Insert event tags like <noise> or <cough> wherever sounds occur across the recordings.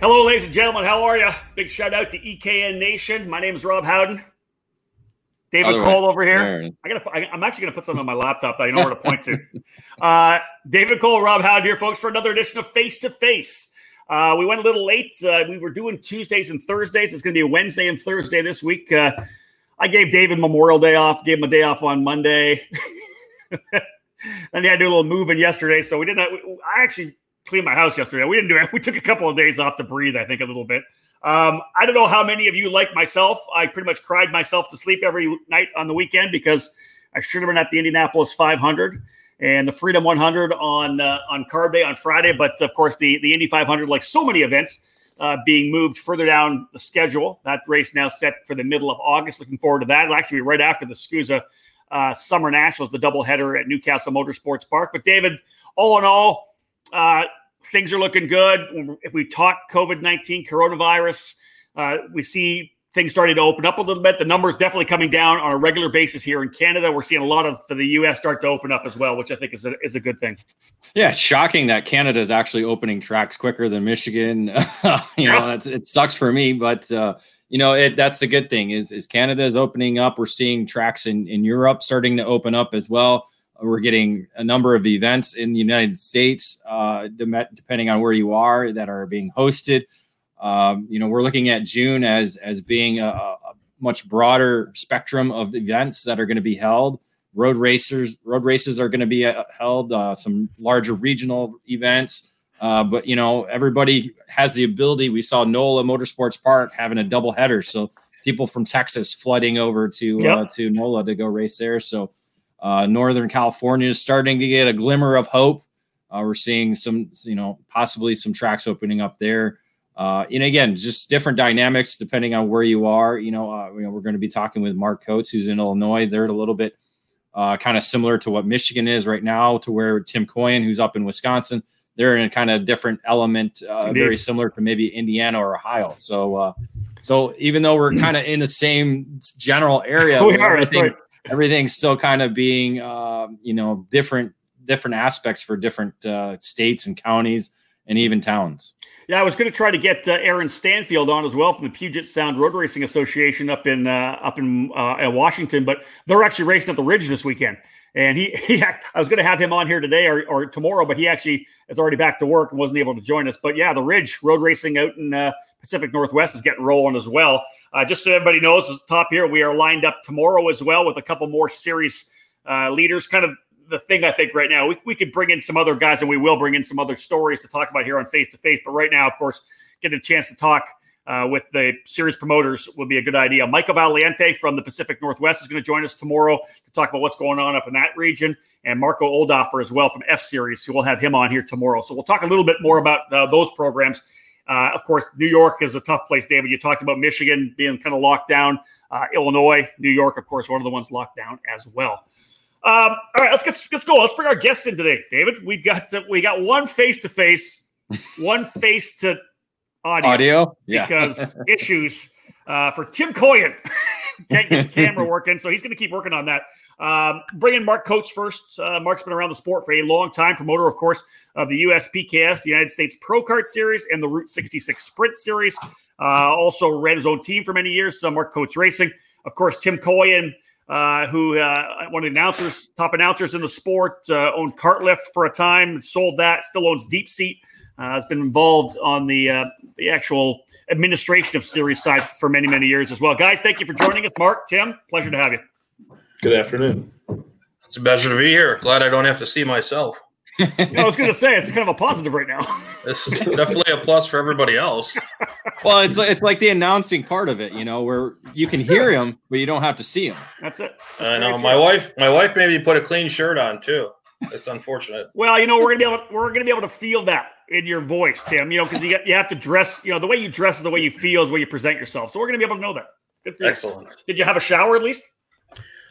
Hello, ladies and gentlemen. How are you? Big shout out to EKN Nation. My name is Rob Howden. David Other Cole over here. I gotta. I, I'm actually gonna put something on my laptop that I know where to point to. <laughs> Uh, David Cole, Rob Howden here, folks, for another edition of Face to Face. Uh, we went a little late. Uh, we were doing Tuesdays and Thursdays. It's going to be a Wednesday and Thursday this week. Uh, I gave David Memorial Day off. Gave him a day off on Monday. <laughs> then he had to do a little moving yesterday, so we didn't. I actually cleaned my house yesterday. We didn't do it. <laughs> We took a couple of days off to breathe. I think a little bit. Um, I don't know how many of you like myself. I pretty much cried myself to sleep every night on the weekend because I should have been at the Indianapolis 500 and the Freedom 100 on uh, on Carb Day on Friday. But of course, the the Indy 500, like so many events, uh, being moved further down the schedule. That race now set for the middle of August. Looking forward to that. It'll actually be right after the SKUSA uh, Summer Nationals, the doubleheader at Newcastle Motorsports Park. But David, all in all, uh, things are looking good. If we talk COVID 19 coronavirus, uh, we see things starting to open up a little bit. The numbers definitely coming down on a regular basis here in Canada. We're seeing a lot of the US start to open up as well, which I think is a, is a good thing. Yeah, it's shocking that Canada is actually opening tracks quicker than Michigan. <laughs> you know, it sucks for me, but uh, you know, it that's the good thing is is Canada is opening up. We're seeing tracks in in Europe starting to open up as well. We're getting a number of events in the United States, uh, depending on where you are, that are being hosted. Um, you know, we're looking at June as as being a, a much broader spectrum of events that are going to be held. Road racers, road races are going to be uh, held. Uh, some larger regional events, uh, but you know, everybody has the ability. We saw NOLA Motorsports Park having a double header, so people from Texas flooding over to uh, Yep. to NOLA to go race there. So uh, Northern California is starting to get a glimmer of hope. Uh, we're seeing some, you know, possibly some tracks opening up there. Uh, and again, just different dynamics depending on where you are. You know, uh, you know we're going to be talking with Mark Coates, who's in Illinois. They're a little bit uh, kind of similar to what Michigan is right now, to where Tim Koyen, who's up in Wisconsin, they're in a kind of different element, uh, very similar to maybe Indiana or Ohio. So, uh, so even though we're kind of in the same general area, <laughs> We are, that's right. Everything's still kind of being um, you know different different aspects for different uh, states and counties and even towns Yeah, I was going to try to get uh, Aaron Stanfield on as well from the Puget Sound Road Racing Association up in uh, up in uh, Washington, but they're actually racing at the Ridge this weekend. And he, <laughs> he I was going to have him on here today or, or tomorrow, but he actually is already back to work and wasn't able to join us. But yeah, the Ridge Road Racing out in uh, Pacific Northwest is getting rolling as well. Uh, just so everybody knows, at the top here, we are lined up tomorrow as well with a couple more series uh, leaders. Kind of the thing I think right now. We, we could bring in some other guys, and we will bring in some other stories to talk about here on Face to Face. But right now, of course, getting a chance to talk uh, with the series promoters would be a good idea. Michael Valiente from the Pacific Northwest is going to join us tomorrow to talk about what's going on up in that region, and Marco Oldoffer as well from F Series. So we'll have him on here tomorrow. So we'll talk a little bit more about uh, those programs. Uh, of course, New York is a tough place, David. You talked about Michigan being kind of locked down. Uh, Illinois, New York, of course, one of the ones locked down as well. Um, all right, let's get let's go. Let's bring our guests in today, David. We got uh, we got one face to face, one face to audio, audio yeah because issues uh, for Tim Koyen <laughs> can't get the camera working, so he's going to keep working on that. Um, bring in Mark Coates first. Uh, Mark's been around the sport for a long time, promoter, of course, of the USPKS, the United States Pro Kart Series, and the Route 66 Sprint Series. Uh, also ran his own team for many years, so Mark Coates Racing. Of course, Tim Koyen, uh, who uh, one of the announcers, top announcers in the sport, uh, owned Cartlift for a time, sold that, still owns Deep Seat. Uh, has been involved on the uh, the actual administration of series side for many many years as well. Guys, thank you for joining us. Mark, Tim, pleasure to have you. Good afternoon. It's a pleasure to be here. Glad I don't have to see myself. I was going to say it's kind of a positive right now. <laughs> It's definitely a plus for everybody else. well it's it's like the announcing part of it you know where you can hear him but you don't have to see him That's it. That's I know true. my wife. My wife made me put a clean shirt on too. It's unfortunate. Well, you know we're gonna be able to, we're gonna be able to feel that in your voice, Tim. You know because you got, you have to dress. You know the way you dress is the way you feel is the way you present yourself. So we're gonna be able to know that. Good for you. Excellent. Did you have a shower at least?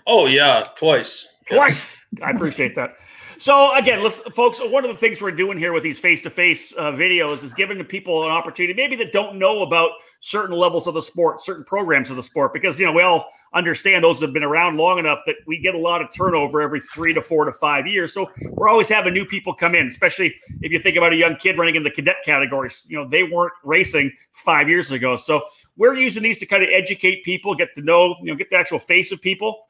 Oh yeah, twice. Twice. I appreciate that. So again, listen, folks. One of the things we're doing here with these face-to-face uh, videos is giving the people an opportunity, maybe that don't know about certain levels of the sport, certain programs of the sport, because you know we all understand those have been around long enough that we get a lot of turnover every three to four to five years. So we're always having new people come in, especially if you think about a young kid running in the cadet categories. You know, they weren't racing five years ago, so we're using these to kind of educate people, get to know, you know, get the actual face of people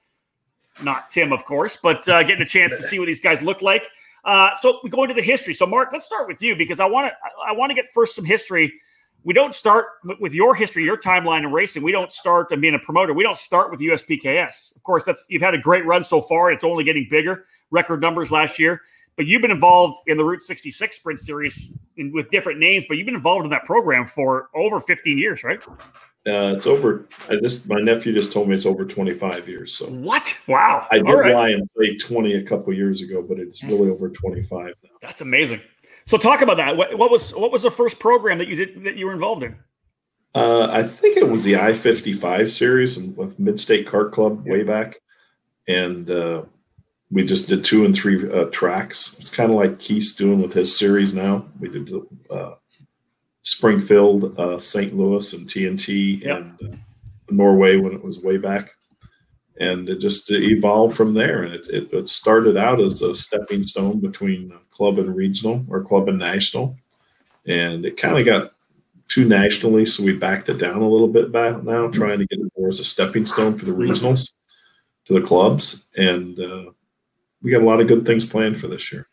not Tim, of course, but uh, getting a chance to <laughs> see what these guys look like. Uh, so we go into the history. So Mark, let's start with you because I want to I want to get first some history. We don't start with your history, your timeline in racing. We don't start and being a promoter. We don't start with USPKS. Of course, that's you've had a great run so far. It's only getting bigger. Record numbers last year, but you've been involved in the Route 66 Sprint Series in, with different names. But you've been involved in that program for over 15 years, right? Uh, it's over. I just my nephew just told me it's over 25 years. So what? Wow! I did right. lie and say 20 a couple years ago, but it's really over 25 now. That's amazing. So talk about that. What, what, was what was the first program that you did that you were involved in? Uh, I think it was the I-55 series and with Midstate Kart Club way back, and uh, we just did two and three uh, tracks. It's kind of like Keith's doing with his series now. We did uh, Springfield, uh, St. Louis, and TNT, yep. and uh, Norway when it was way back. And it just evolved from there. And it, it, it, started out as a stepping stone between club and regional or club and national. And it kind of got too nationally, so we backed it down a little bit back now, trying to get it more as a stepping stone for the regionals to the clubs. And uh, we got a lot of good things planned for this year.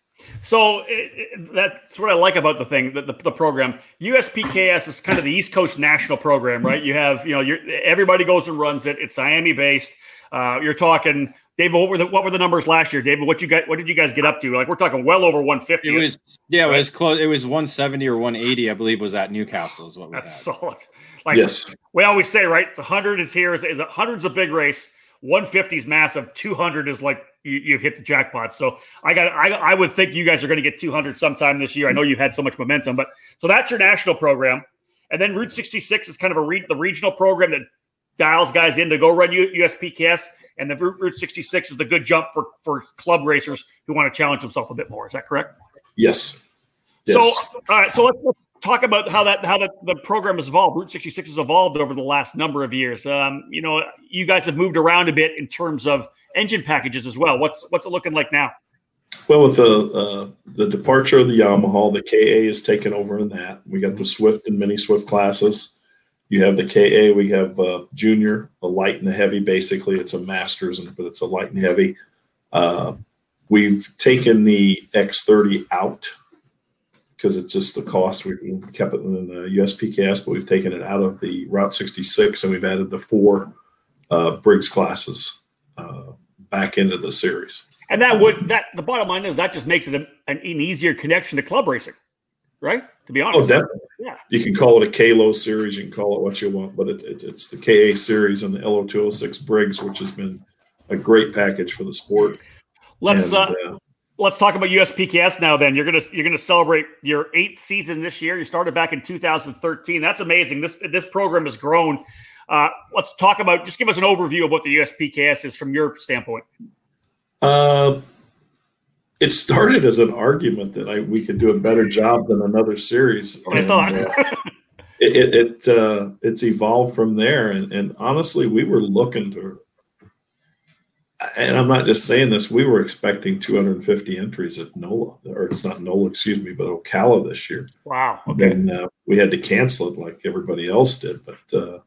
So it, it, that's what I like about the thing, the, the, the, program. USPKS is kind of the East Coast national program, right? You have, you know, everybody goes and runs it. It's Miami based. Uh, you're talking, David. What were the what were the numbers last year, David? What you got? What did you guys get up to? Like we're talking well over 150. It was yeah, right? it was close. It was 170 or 180, I believe, was at Newcastle. Is what we that's had. <laughs> solid. Like yes. we always say, right? It's 100 is here. Is, is 100's a big race. 150 is massive. 200 is like you, have hit the jackpot. So I got I, I would think you guys are going to get 200 sometime this year. I know you had so much momentum, but so that's your national program, and then Route 66 is kind of a re, the regional program that dials guys in to go run USPKS, and the Route, Route 66 is the good jump for for club racers who want to challenge themselves a bit more. Is that correct? Yes. yes. So all right, so let's, let's talk about how that how the, the program has evolved. Route 66 has evolved over the last number of years. Um, you know, you guys have moved around a bit in terms of engine packages as well. What's what's it looking like now? Well, with the uh, the departure of the Yamaha, the KA is taken over in that. We got the Swift and Mini Swift classes. You have the KA. We have uh, Junior, a light and a heavy. Basically, it's a Masters, but it's a light and heavy. Uh, we've taken the X30 out because it's just the cost. We, kept it in the USPKS, but we've taken it out of the Route 66 and we've added the four uh, Briggs classes uh, back into the series. And that would that the bottom line is that just makes it an, an easier connection to club racing, right? To be honest, oh, definitely. Yeah, you can call it a KLO series, you can call it what you want, but it, it, it's the KA series and the LO206 Briggs, which has been a great package for the sport. Let's and, uh, uh, let's talk about USPKS now. Then you're gonna you're gonna celebrate your eighth season this year. You started back in 2013. That's amazing. This this program has grown. Uh, let's talk about. Just give us an overview of what the USPKS is from your standpoint. Uh, it started as an argument that I, we could do a better job than another series. I thought. uh, it it, it uh, it's evolved from there, and, and honestly, we were looking to and I'm not just saying this, we were expecting 250 entries at NOLA, or it's not NOLA, excuse me, but Ocala this year. Wow. Okay. And uh, we had to cancel it like everybody else did. But uh,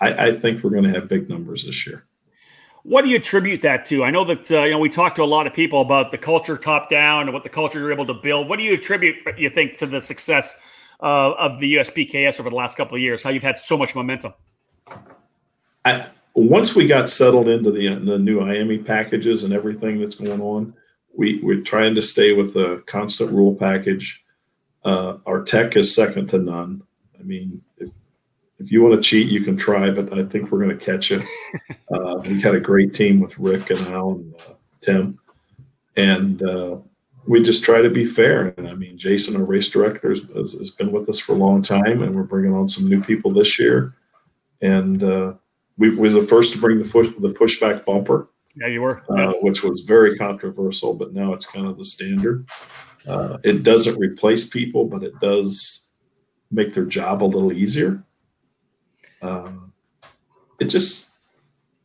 I, I, think we're going to have big numbers this year. What do you attribute that to? I know that uh, you know we talked to a lot of people about the culture top down and what the culture you're able to build. What do you attribute, you think, to the success uh, of the USPKS over the last couple of years? How you've had so much momentum? I, once we got settled into the the new IAME packages and everything that's going on, we we're trying to stay with a constant rule package. Uh, our tech is second to none. I mean, if if you want to cheat, you can try, but I think we're going to catch it. <laughs> Uh, we got a great team with Rick and Al and uh, Tim, and uh, we just try to be fair. And I mean, Jason, our race director, has, has, been with us for a long time, and we're bringing on some new people this year. And uh, we was the first to bring the, the pushback bumper. Yeah, you were, uh, which was very controversial, but now it's kind of the standard. Uh, it doesn't replace people, but it does make their job a little easier. Uh, it just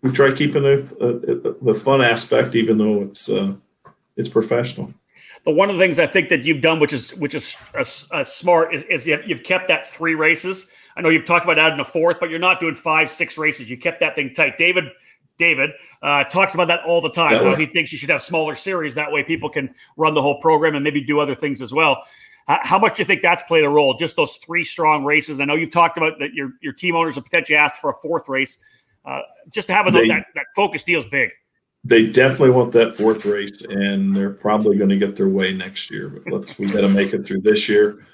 we try keeping the, the fun aspect, even though it's uh, it's professional. But one of the things I think that you've done, which is which is a, a smart, is, is, you've kept that three races. I know you've talked about adding a fourth, but you're not doing five, six races. You kept that thing tight. David David uh, talks about that all the time. How he thinks you should have smaller series. That way, people can run the whole program and maybe do other things as well. Uh, how much do you think that's played a role? Just those three strong races. I know you've talked about that. Your your team owners have potentially asked for a fourth race. Uh, just to have they, that that focus deal is big. They definitely want that fourth race, and they're probably going to get their way next year. But let's we got to make it through this year.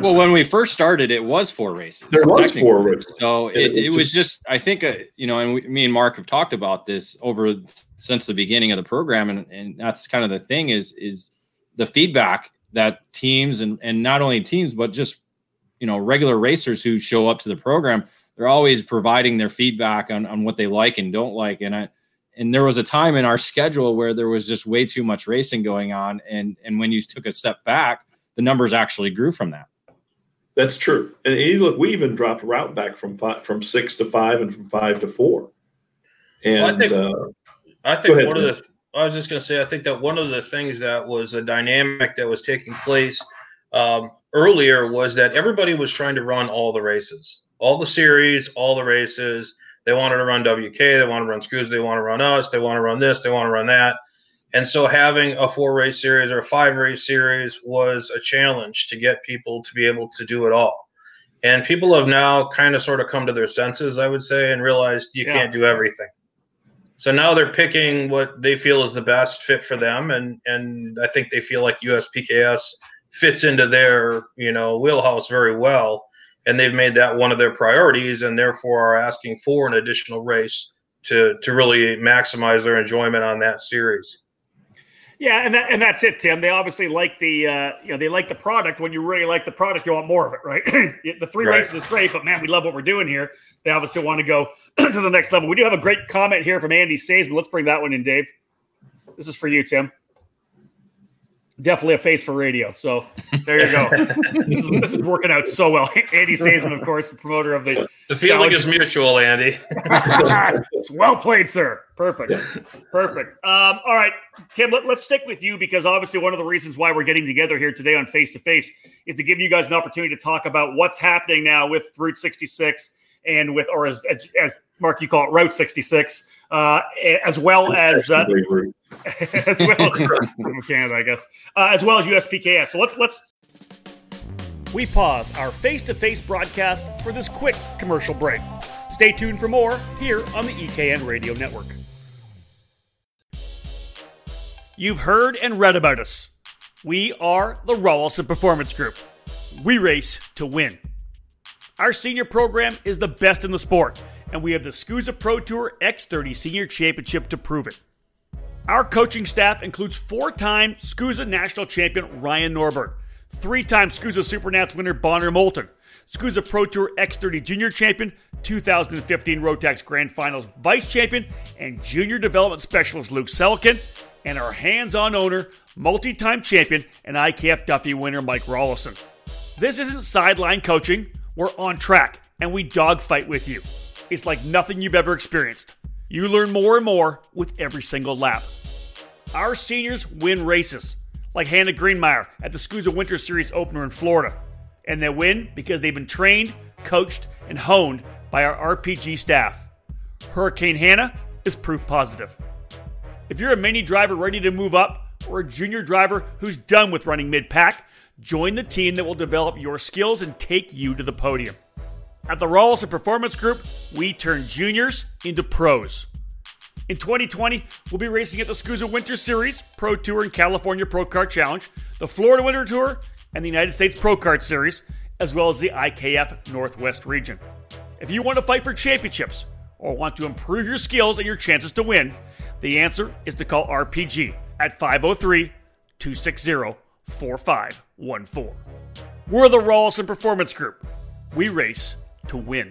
Well, when we first started, it was four races. There was four races. So it, it, was, just, I think, uh, you know, and we, me and Mark have talked about this over since the beginning of the program, and, and that's kind of the thing is is the feedback that teams and and not only teams but just you know regular racers who show up to the program, they're always providing their feedback on on what they like and don't like, and I. And there was a time in our schedule where there was just way too much racing going on, and and when you took a step back, the numbers actually grew from that. That's true. And look, we even dropped route back from five, from six to five and from five to four. And well, I think, uh, I think ahead, one of the I was just going to say I think that one of the things that was a dynamic that was taking place um, earlier was that everybody was trying to run all the races, all the series, all the races. They wanted to run WK, they want to run SKUSA, they want to run us, they want to run this, they want to run that. And so having a four race series or a five race series was a challenge to get people to be able to do it all. And people have now kind of sort of come to their senses, I would say, and realized you yeah. can't do everything. So now they're picking what they feel is the best fit for them, and and I think they feel like USPKS fits into their you know wheelhouse very well, and they've made that one of their priorities, and therefore are asking for an additional race to to really maximize their enjoyment on that series. Yeah, and that, and that's it, Tim. They obviously like the uh, you know they like the product. When you really like the product, you want more of it, right? <clears throat> the three right. races is great, but man, we love what we're doing here. They obviously want to go <clears throat> to the next level. We do have a great comment here from Andy Says, but let's bring that one in, Dave. This is for you, Tim definitely a face for radio. So there you go. <laughs> this, is, this, is, working out so well. <laughs> Andy Saisman, of course, the promoter of the. The feeling challenge. is mutual, Andy. <laughs> it's well played, sir. Perfect. Perfect. Um, all right, Tim, let, us stick with you because obviously one of the reasons why we're getting together here today on Face to Face is to give you guys an opportunity to talk about what's happening now with Route 66 and with, or as, as, as Mark, you call it Route 66, uh, <laughs> as well as. Uh, as well as Canada, I guess, uh, as well as USPKS. So let's let's we pause our face-to-face broadcast for this quick commercial break. Stay tuned for more here on the EKN Radio Network. You've heard and read about us. We are the Rolison Performance Group. We race to win. Our senior program is the best in the sport, and we have the SKUSA Pro Tour X30 Senior Championship to prove it. Our coaching staff includes four time SKUSA national champion Ryan Norberg, three time SKUSA Supernats winner Bonner Moulton, SKUSA Pro Tour X30 Junior Champion, 2015 Rotax Grand Finals Vice Champion, and Junior Development Specialist Luke Selliken, and our hands on owner, multi time champion, and IKF Duffy winner Mike Rolison. This isn't sideline coaching, we're on track, and we dogfight with you. It's like nothing you've ever experienced. You learn more and more with every single lap. Our seniors win races, like Hannah Greenemeier at the SKUSA Winter Series opener in Florida. And they win because they've been trained, coached, and honed by our RPG staff. Hurricane Hannah is proof positive. If you're a mini driver ready to move up, or a junior driver who's done with running mid pack, join the team that will develop your skills and take you to the podium. At the Rolison Performance Group, we turn juniors into pros. In 2020, we'll be racing at the SKUSA Winter Series, Pro Tour, and California Pro Kart Challenge, the Florida Winter Tour, and the United States Pro Kart Series, as well as the IKF Northwest region. If you want to fight for championships or want to improve your skills and your chances to win, the answer is to call RPG at 503 260 one 4 We're the Rolison Performance Group. We race to win.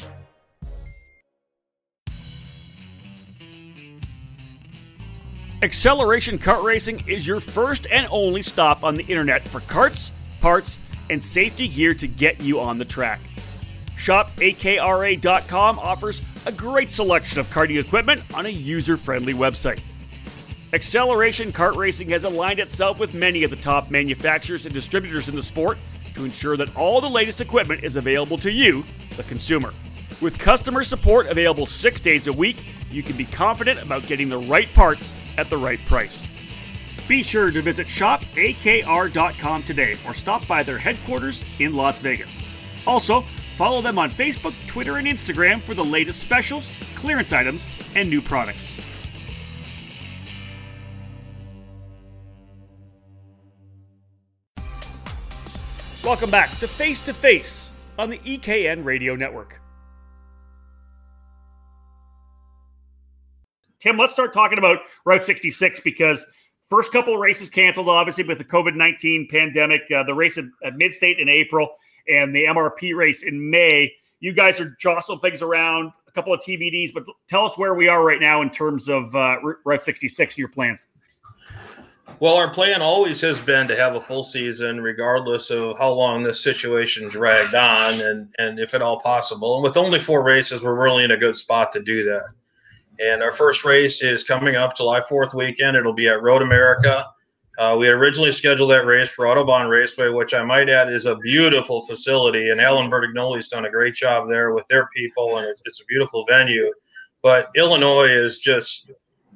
Acceleration Kart Racing is your first and only stop on the internet for carts, parts, and safety gear to get you on the track. ShopAKRA.com offers a great selection of karting equipment on a user friendly website. Acceleration Kart Racing has aligned itself with many of the top manufacturers and distributors in the sport to ensure that all the latest equipment is available to you, the consumer. With customer support available six days a week, you can be confident about getting the right parts at the right price. Be sure to visit shopakr.com today or stop by their headquarters in Las Vegas. Also, follow them on Facebook, Twitter, and Instagram for the latest specials, clearance items, and new products. Welcome back to Face to Face on the EKN Radio Network. Tim, let's start talking about Route 66 because first couple of races canceled, obviously, with the COVID 19 pandemic. Uh, the race at, at Mid State in April and the MRP race in May. You guys are jostling things around, a couple of TBDs, but tell us where we are right now in terms of uh, Route 66 and your plans. Well, our plan always has been to have a full season, regardless of how long this situation dragged on, and and if at all possible. And with only four races, we're really in a good spot to do that. And our first race is coming up July 4th weekend. It'll be at Road America. Uh, we originally scheduled that race for Autobahn Raceway, which I might add is a beautiful facility. And Alan Bertignolli's done a great job there with their people, and it's, it's a beautiful venue. But Illinois is just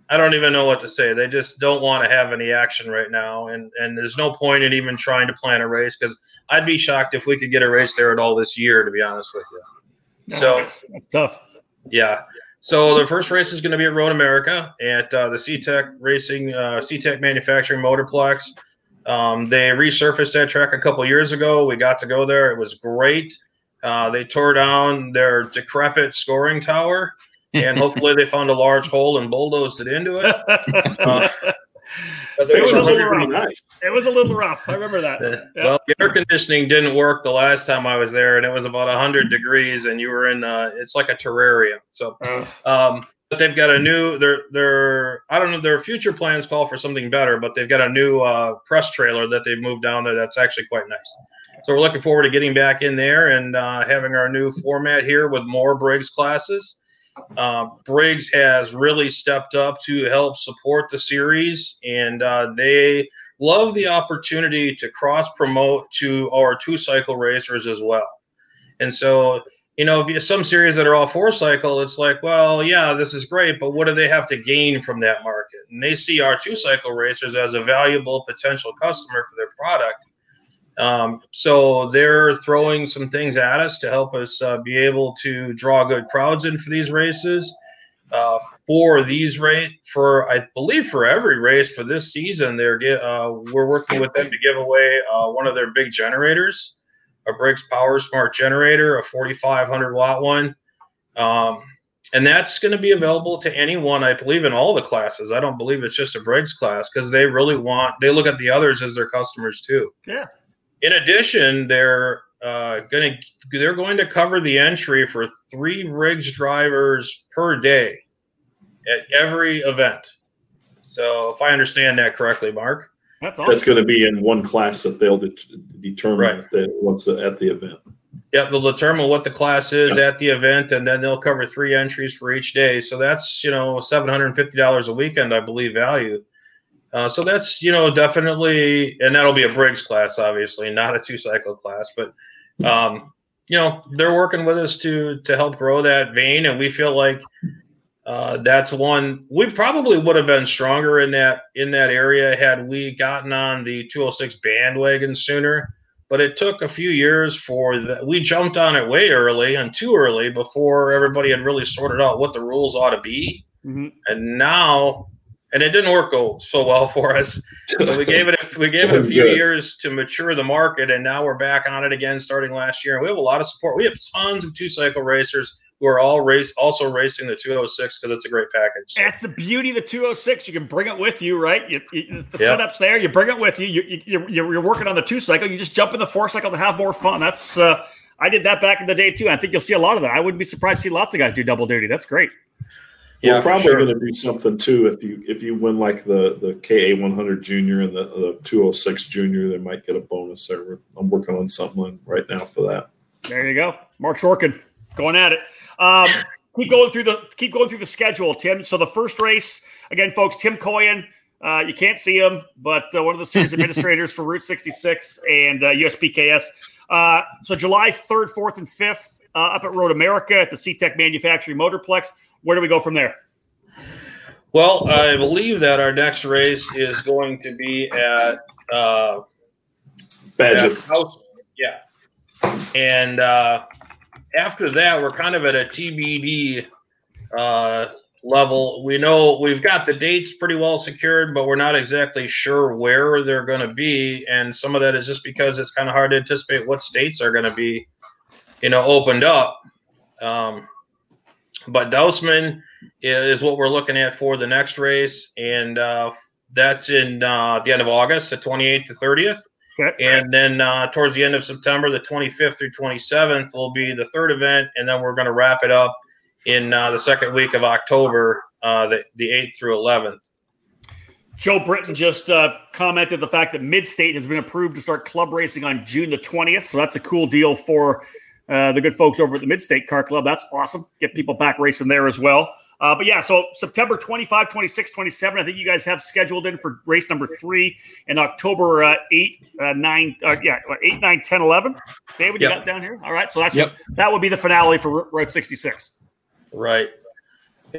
I don't even know what to say. They just don't want to have any action right now, and and there's no point in even trying to plan a race because I'd be shocked if we could get a race there at all this year. To be honest with you, so that's, that's tough. Yeah. So the first race is going to be at Road America at uh, the CTECH Racing, uh, CTECH Manufacturing Motorplex. Um, they resurfaced that track a couple years ago. We got to go there. It was great. Uh, they tore down their decrepit scoring tower and hopefully they found a large hole and bulldozed it into it. <laughs> Uh, it, was a little rough. Nice. it was a little rough. I remember that. Uh, yep. Well, the air conditioning didn't work the last time I was there, and it was about hundred degrees, and you were in. Uh, it's like a terrarium. So, um, but they've got a new. Their their I don't know. Their future plans call for something better, but they've got a new uh, press trailer that they've moved down there. That's actually quite nice. So we're looking forward to getting back in there and uh, having our new format here with more Briggs classes. Uh, Briggs has really stepped up to help support the series, and uh, they love the opportunity to cross promote to our two cycle racers as well. And so, you know, if you, some series that are all four cycle, it's like, well, yeah, this is great, but what do they have to gain from that market? And they see our two cycle racers as a valuable potential customer for their product. Um, so they're throwing some things at us to help us uh, be able to draw good crowds in for these races. Uh, for these race, for I believe for every race for this season, they're uh, we're working with them to give away uh, one of their big generators, a Briggs Power Smart generator, a 4,500 watt one. Um, and that's going to be available to anyone i believe in all the classes i don't believe it's just a briggs class because they really want they look at the others as their customers too yeah in addition, they're uh, going to they're going to cover the entry for three Briggs drivers per day at every event. So, if I understand that correctly, Mark, that's awesome. that's going to be in one class that they'll de- determine right. the, once at the event. Yep, they'll determine what the class is yep. at the event, and then they'll cover three entries for each day. So that's you know seven hundred and fifty dollars a weekend, I believe, value. Uh, so that's you know definitely, and that'll be a Briggs class, obviously, not a two cycle class, but um, you know they're working with us to to help grow that vein, and we feel like uh, that's one we probably would have been stronger in that in that area had we gotten on the 206 bandwagon sooner. But it took a few years for that. We jumped on it way early and too early before everybody had really sorted out what the rules ought to be. Mm-hmm. And now and it didn't work so well <laughs> for us. So we gave it a, we gave it a few Good. years to mature the market, and now we're back on it again starting last year. And We have a lot of support. We have tons of two cycle racers who are all race also racing the 206 because it's a great package. So. That's the beauty of the 206. You can bring it with you, right? You, you, the yep. setup's there. You bring it with you. You, you. You're working on the two cycle. You just jump in the four cycle to have more fun. That's uh, I did that back in the day too. I think you'll see a lot of that. I wouldn't be surprised to see lots of guys do double duty. That's great. Yeah, we're probably sure. going to do something too. If you if you win like the the KA 100 Junior and the, the 206 Junior, they might get a bonus there. I'm working on something right now for that. There you go. Mark's working, going at it. Um, keep going through the keep going through the schedule, Tim. So the first race again, folks. Tim Koyen. Uh, you can't see him, but uh, one of the series <laughs> administrators for Route 66 and uh, USPKS. Uh, so July 3rd, 4th, and 5th uh, up at Road America at the CTECH Manufacturing Motorplex. Where do we go from there? Well, I believe that our next race is going to be at uh, Badger. House. Yeah. And uh, after that, we're kind of at a TBD uh, level. We know we've got the dates pretty well secured, but we're not exactly sure where they're going to be. And some of that is just because it's kind of hard to anticipate what states are going to be, you know, opened up. Um, but Dousman is what we're looking at for the next race, and uh, that's in uh, the end of August, the 28th to 30th. Okay. And then uh, towards the end of September, the 25th through 27th will be the third event, and then we're going to wrap it up in uh, the second week of October, uh, the, the 8th through 11th. Joe Britton just uh, commented the fact that Midstate has been approved to start club racing on June the 20th. So that's a cool deal for uh, the good folks over at the Midstate Kart Club. That's awesome. Get people back racing there as well. Uh, but yeah, so September 25, 26, 27, I think you guys have scheduled in for race number three and October uh, 8, uh, 9, uh, yeah, 8, 9, 10, 11. David, you yep. got down here? All right. So that's yep. that would be the finale for Road 66. Right.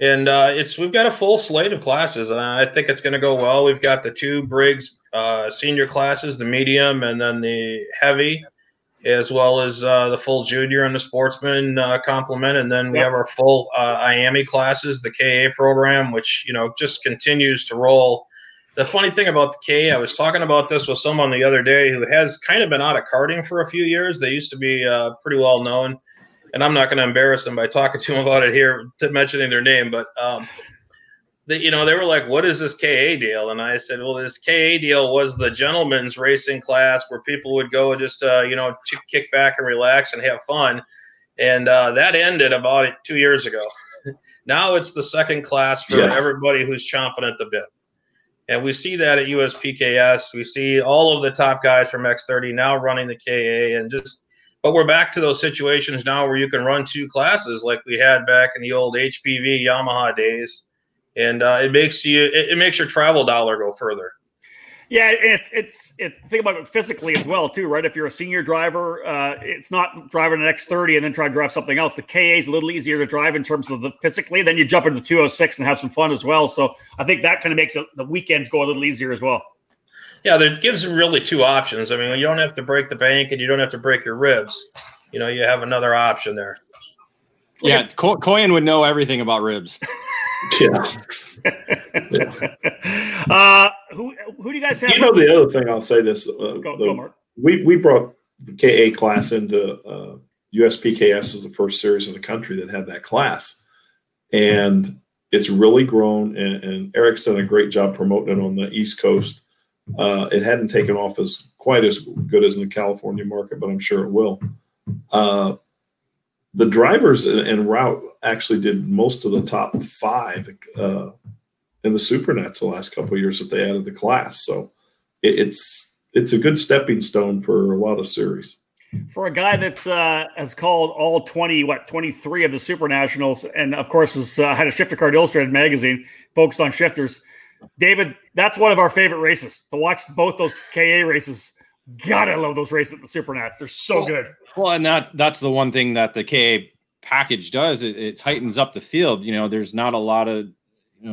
And uh, it's we've got a full slate of classes, and I think it's going to go well. We've got the two Briggs uh, senior classes, the medium, and then the heavy as well as uh, the full junior and the sportsman uh, complement. And then we yep. have our full uh, IAME classes, the KA program, which, you know, just continues to roll. The funny thing about the KA, I was talking about this with someone the other day who has kind of been out of karting for a few years. They used to be uh, pretty well known. And I'm not going to embarrass them by talking to them about it here, mentioning their name, but um, that you know they were like, "What is this KA deal?" And I said, "Well, this KA deal was the gentleman's racing class where people would go and just uh, you know kick back and relax and have fun." And uh, that ended about two years ago. <laughs> now it's the second class for yeah. everybody who's chomping at the bit. And we see that at USPKS. We see all of the top guys from X30 now running the KA and just but we're back to those situations now where you can run two classes like we had back in the old HPV Yamaha days and uh, it makes you it, it, makes your travel dollar go further. Yeah, it's it's it, think about it physically as well too, right? If you're a senior driver, uh, it's not driving an X30 and then try to drive something else. The KA is a little easier to drive in terms of the physically. Then you jump into the 206 and have some fun as well. So I think that kind of makes it, the weekends go a little easier as well. Yeah, there gives them really two options. I mean, you don't have to break the bank and you don't have to break your ribs. You know, you have another option there. Yeah, Koyen would know everything about ribs. <laughs> Yeah. <laughs> yeah. Uh, who who do you guys have? You know the other thing I'll say this. Uh, go, the, go, Mark. We we brought the KA class into uh, USPKS as the first series in the country that had that class, and it's really grown. And, and Eric's done a great job promoting it on the East Coast. Uh, it hadn't taken off as quite as good as in the California market, but I'm sure it will. Uh, the drivers en route actually did most of the top five uh, in the supernats the last couple of years that they added the class. So it, it's it's a good stepping stone for a lot of series. For a guy that uh, has called all twenty, what twenty three of the Super Nationals, and of course was uh, had a Shifter Kart Illustrated magazine focused on shifters. David, that's one of our favorite races to watch. Both those KA races God, I love those races at the Supernats. They're so well, good. Well, and that that's the one thing that the KA package does. It, it, tightens up the field. You know, there's not a lot of you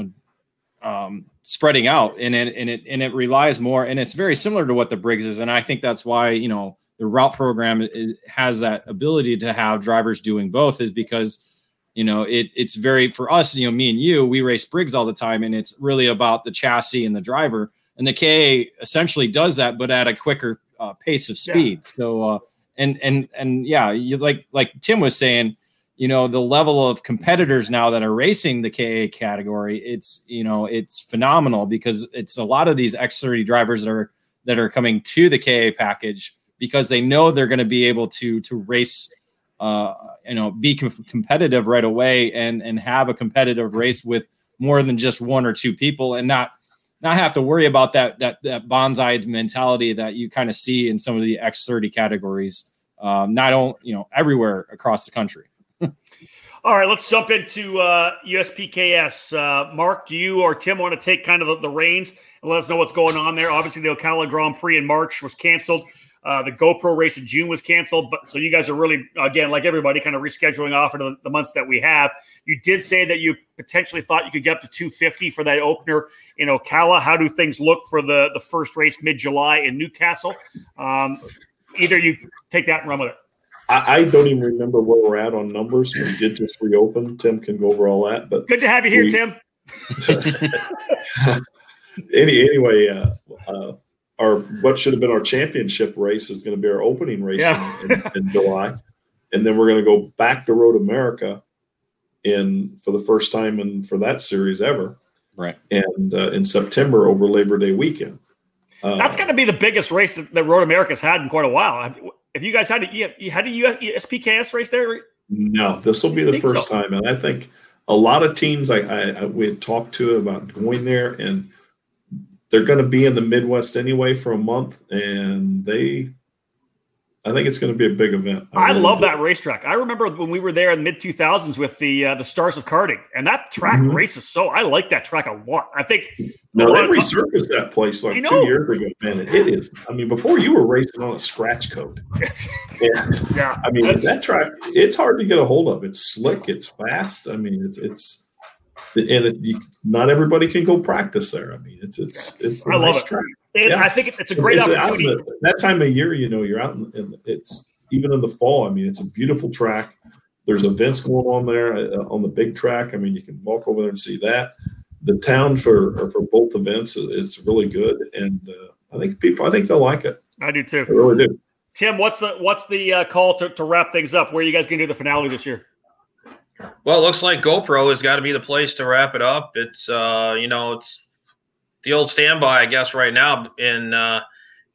know um, spreading out, and it and it and it relies more, and it's very similar to what the Briggs is, and I think that's why you know the route program is, has that ability to have drivers doing both, is because you know it it's very for us, you know, me and you, we race Briggs all the time, and it's really about the chassis and the driver. And the KA essentially does that, but at a quicker uh, pace of speed. Yeah. So uh, and and and yeah, you like like Tim was saying, you know, the level of competitors now that are racing the KA category, it's you know it's phenomenal because it's a lot of these X30 drivers that are that are coming to the KA package because they know they're going to be able to to race uh, you know, be com- competitive right away and and have a competitive race with more than just one or two people, and not not have to worry about that that that bonsai mentality that you kind of see in some of the X30 categories, um, not only you know everywhere across the country. <laughs> All right, let's jump into uh, USPKS. Uh, Mark, do you or Tim want to take kind of the, the reins and let us know what's going on there? Obviously, the Ocala Grand Prix in March was canceled. Uh, the GoPro race in June was canceled, but so you guys are really again, like everybody, kind of rescheduling off into the, the months that we have. You did say that you potentially thought you could get up to 250 for that opener in Ocala. How do things look for the the first race mid July in Newcastle? Um, either you take that and run with it. I, I, don't even remember where we're at on numbers. We did just reopen. Tim can go over all that. But good to have you here, we, Tim. <laughs> any anyway, uh, uh, our what should have been our championship race is going to be our opening race yeah. in, in, in, July, and then we're going to go back to Road America in for the first time in for that series ever. Right, and uh, in September over Labor Day weekend. Uh, That's going to be the biggest race that, that Road America's had in quite a while. Have you guys had a, you had a USPKS race there? No, this will be the first so. time, and I think a lot of teams I, I, I we had talked to about going there and they're going to be in the Midwest anyway for a month, and they, I think it's going to be a big event. I, I really love do. that racetrack. I remember when we were there in the mid two thousands with the uh, the Stars of Karting, and that track mm-hmm. races so. I like that track a lot. I think. No, they resurfaced that place like two years ago, man. It is. I mean, before you were racing on a scratch code. <laughs> yeah, yeah. I mean, that track, it's hard to get a hold of. It's slick. It's fast. I mean, it's it's and it, you, not everybody can go practice there. I mean, it's it's it's. I love it. Track. yeah. I think it's a great it's opportunity. The, that time of year, you know, you're out in, in, it's even in the fall. I mean, it's a beautiful track. There's events going on there uh, on the big track. I mean, you can walk over there and see that. The town for for both events, it's really good, and uh, I think people, I think they'll like it. I do too. I really do. Tim, what's the what's the uh, call to, to wrap things up? Where are you guys going to do the finale this year? Well, it looks like GoPro has got to be the place to wrap it up. It's uh, you know, it's the old standby, I guess, right now. And uh,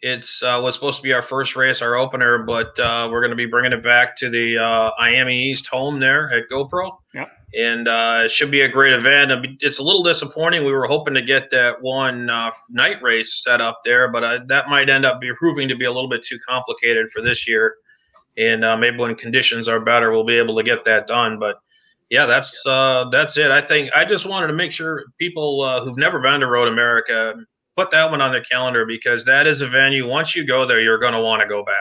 it's uh, was supposed to be our first race, our opener, but uh, we're going to be bringing it back to the uh, Miami East home there at GoPro. Yeah. And uh, it should be a great event. It's a little disappointing. We were hoping to get that one uh, night race set up there, but uh, that might end up be proving to be a little bit too complicated for this year. And uh, maybe when conditions are better, we'll be able to get that done. But yeah, that's uh, that's it. I think I just wanted to make sure people uh, who've never been to Road America put that one on their calendar because that is a venue. Once you go there, you're going to want to go back.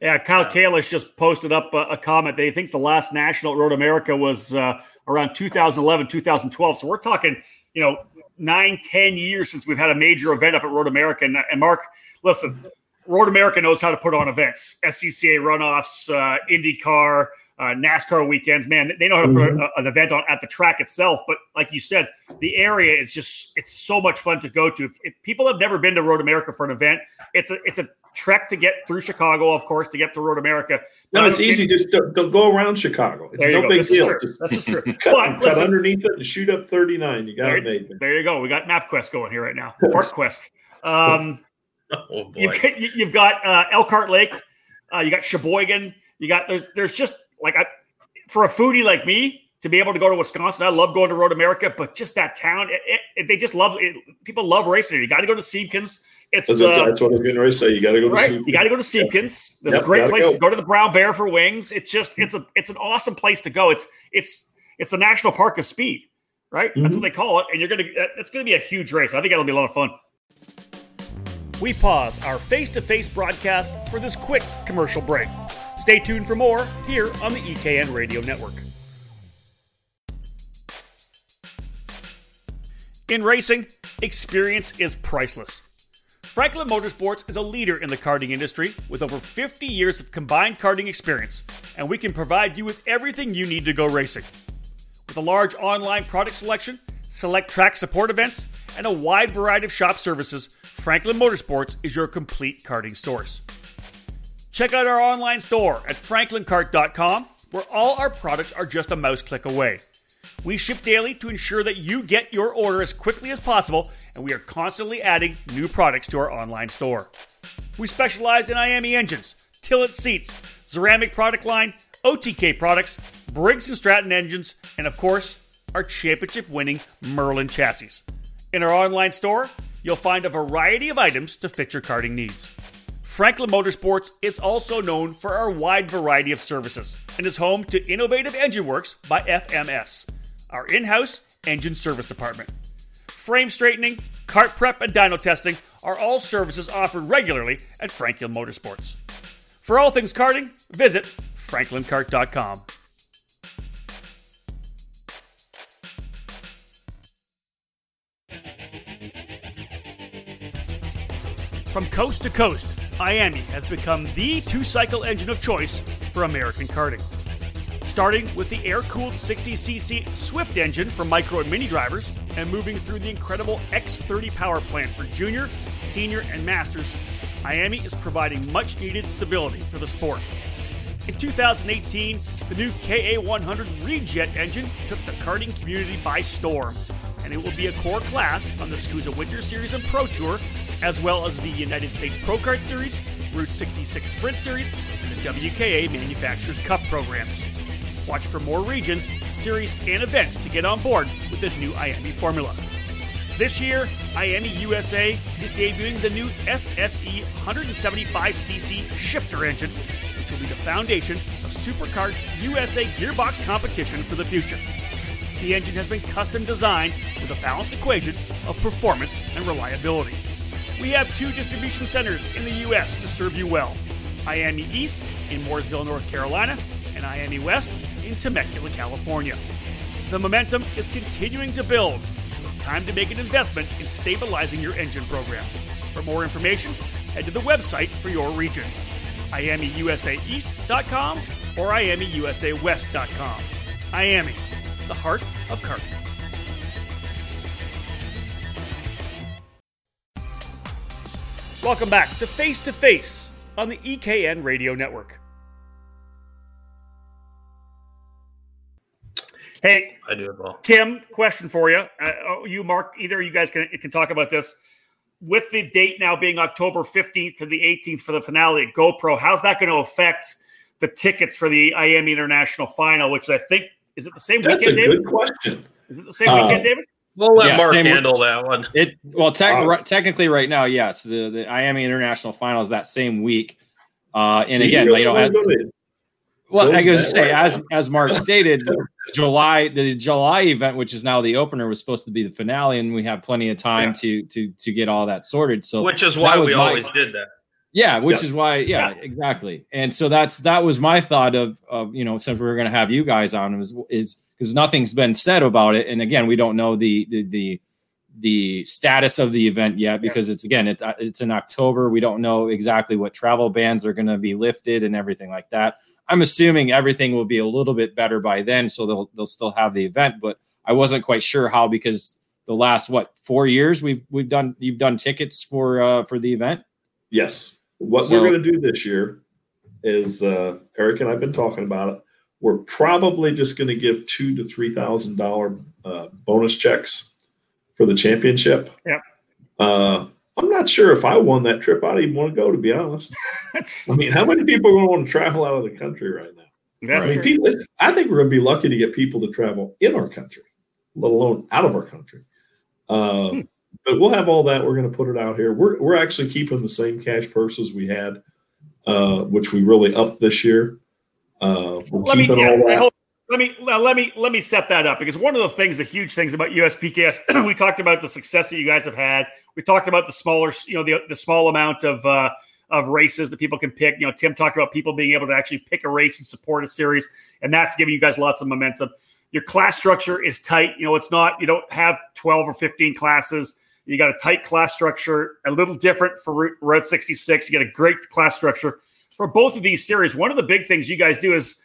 Yeah, Kyle Kalish just posted up a, a, comment that he thinks the last national Road America was uh, around 2011, 2012. So we're talking, you know, nine, ten years since we've had a major event up at Road America. And, and Mark, listen, Road America knows how to put on events, SCCA runoffs, uh, IndyCar uh, NASCAR weekends, man, they know how to put mm-hmm. a, an event on at the track itself. But like you said, the area is just it's so much fun to go to. If, if, people have never been to Road America for an event, it's a it's a trek to get through Chicago, of course, to get to Road America. No, it's easy. Just to, to go around Chicago. It's no go. big this deal. Is true. Just <laughs> true. <laughs> cut, but, cut underneath it and shoot up 39. You got there, it made. There you go. We got MapQuest going here right now. <laughs> ParkQuest. Um, oh, you, have got uh, Elkhart Lake. Uh, you got Sheboygan. You got there's there's just like I, for a foodie like me to be able to go to Wisconsin, I love going to Road America, but just that town, it, it, they just love it. People love racing here. You got to go to Siebkens. It's that's, uh, that's what I was going to say. You got to go to right? You got to go to Siebkens. There's yep, a great place go. to go to the Brown Bear for wings. It's just it's a it's an awesome place to go. It's it's it's the national park of speed, right? Mm-hmm. That's what they call it. And you're gonna it's gonna be a huge race. I think that'll be a lot of fun. We pause our face-to-face broadcast for this quick commercial break. Stay tuned for more here on the EKN Radio Network. In racing, experience is priceless. Franklin Motorsports is a leader in the karting industry with over 50 years of combined karting experience, and we can provide you with everything you need to go racing. With a large online product selection, select track support events, and a wide variety of shop services, Franklin Motorsports is your complete karting source. Check out our online store at franklinkart.com, where all our products are just a mouse click away. We ship daily to ensure that you get your order as quickly as possible, and we are constantly adding new products to our online store. We specialize in IAME engines, Tillett seats, ceramic product line, OTK products, Briggs & Stratton engines, and of course, our championship-winning Merlin chassis. In our online store, you'll find a variety of items to fit your karting needs. Franklin Motorsports is also known for our wide variety of services and is home to Innovative Engine Works by FMS, our in house engine service department. Frame straightening, cart prep, and dyno testing are all services offered regularly at Franklin Motorsports. For all things karting, visit franklinkart.com. From coast to coast, IAME has become the two cycle engine of choice for American karting. Starting with the air cooled 60cc Swift engine for micro and mini drivers, and moving through the incredible X30 power plant for junior, senior, and masters, IAME is providing much needed stability for the sport. In 2018, the new KA100 Rejet engine took the karting community by storm, and it will be a core class on the SKUSA Winter Series and Pro Tour, as well as the United States Pro Kart Series, Route 66 Sprint Series, and the WKA Manufacturers Cup programs. Watch for more regions, series, and events to get on board with the new IAME formula. This year, IAME USA is debuting the new SSE 175cc shifter engine, which will be the foundation of Superkart's USA gearbox competition for the future. The engine has been custom designed with a balanced equation of performance and reliability. We have two distribution centers in the U.S. to serve you well IAME East in Mooresville, North Carolina, and IAME West in Temecula, California. The momentum is continuing to build. It's time to make an investment in stabilizing your engine program. For more information, head to the website for your region IAMEUSAEast.com or IAMEUSAWest.com. IAME, the heart of Kirk. Welcome back to Face to Face on the EKN Radio Network. Hey, I do it well. Tim, question for you. Uh, oh, you, Mark, either you guys can, can talk about this. With the date now being October 15th to the 18th for the finale at GoPro, how's that going to affect the tickets for the IAME International Final, which I think is it the same That's weekend, a David? good question. Is it the same Uh, weekend, David? We'll let Yeah, Mark same- handle that one. It well, tec- Uh, ri- technically, right now, yes, the the IAME International Final is that same week. Uh, and Do again, really you know, wanna as- to- well, I guess to say way? as as Mark <laughs> stated, July the July event, which is now the opener, was supposed to be the finale, and we have plenty of time Yeah. to to to get all that sorted. So Which is why was we my- always did that. Yeah, which Yeah. is why, yeah, exactly. And so that's that was my thought of of you know since we were going to have you guys on was is because nothing's been said about it, and again we don't know the the the, the status of the event yet because it's again it, it's in October. We don't know exactly what travel bans are going to be lifted and everything like that. I'm assuming everything will be a little bit better by then, so they'll they'll still have the event, but I wasn't quite sure how because the last what four years we've we've done you've done tickets for uh for the event. Yes. What So- we're going to do this year is uh, Eric and I've been talking about it. We're probably just going to give two to three thousand dollar uh, bonus checks for the championship. Yep. Uh, I'm not sure if I won that trip, I'd even want to go. To be honest, I mean, how many people are going to want to travel out of the country right now? that's I mean, true. people, it's- I think we're going to be lucky to get people to travel in our country, let alone out of our country. Uh, Hmm. But we'll have all that. We're going to put it out here. We're we're actually keeping the same cash purses we had, uh, which we really upped this year. Uh, we're let me keeping yeah, that. let me let me let me set that up because one of the things, the huge things about USPKS, <clears throat> we talked about the success that you guys have had. We talked about the smaller, you know, the the small amount of uh, of races that people can pick. You know, Tim talked about people being able to actually pick a race and support a series, and that's giving you guys lots of momentum. Your class structure is tight. You know, it's not you don't have twelve or fifteen classes. You got a tight class structure, a little different for Route 66. You got a great class structure for both of these series. One of the big things you guys do is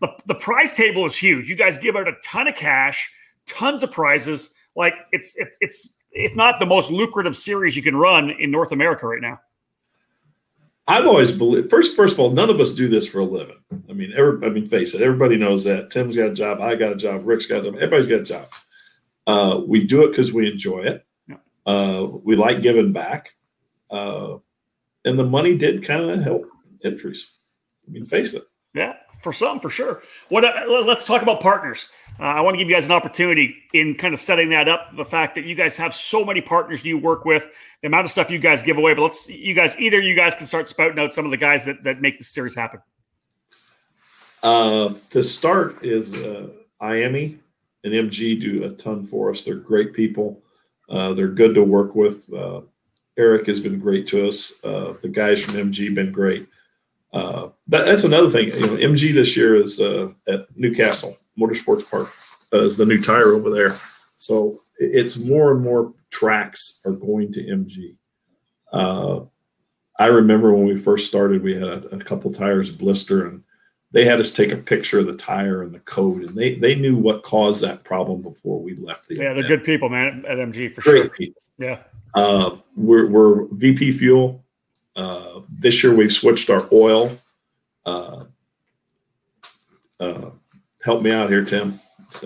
the, the prize table is huge. You guys give out a ton of cash, tons of prizes. Like it's it, it's it's not the most lucrative series you can run in North America right now. I've always believed. First, first of all, none of us do this for a living. I mean, every, I mean, face it. Everybody knows that. Tim's got a job. I got a job. Rick's got a job. Everybody's got jobs. Uh, we do it because we enjoy it. Yeah. Uh, we like giving back, uh, and the money did kind of help entries. I mean, face it. Yeah, for some, for sure. What? Uh, let's talk about partners. Uh, I want to give you guys an opportunity in kind of setting that up. The fact that you guys have so many partners you work with, the amount of stuff you guys give away. But let's, you guys, either you guys can start spouting out some of the guys that that make this series happen. Uh, to start is uh, IAME and MG do a ton for us. They're great people. Uh, they're good to work with. Uh, Eric has been great to us. Uh, the guys from MG been great. Uh, that, that's another thing. You know, MG this year is uh, at Newcastle Motorsports Park as the new tire over there. So it's more and more tracks are going to MG. Uh, I remember when we first started, we had a, a couple tires blister, and they had us take a picture of the tire and the code, and they they knew what caused that problem before we left the. Yeah, they're good people, man, at MG for Great sure. People. Yeah. Uh, we're, we're VP Fuel. Uh, this year we've switched our oil. Uh, uh, help me out here, Tim.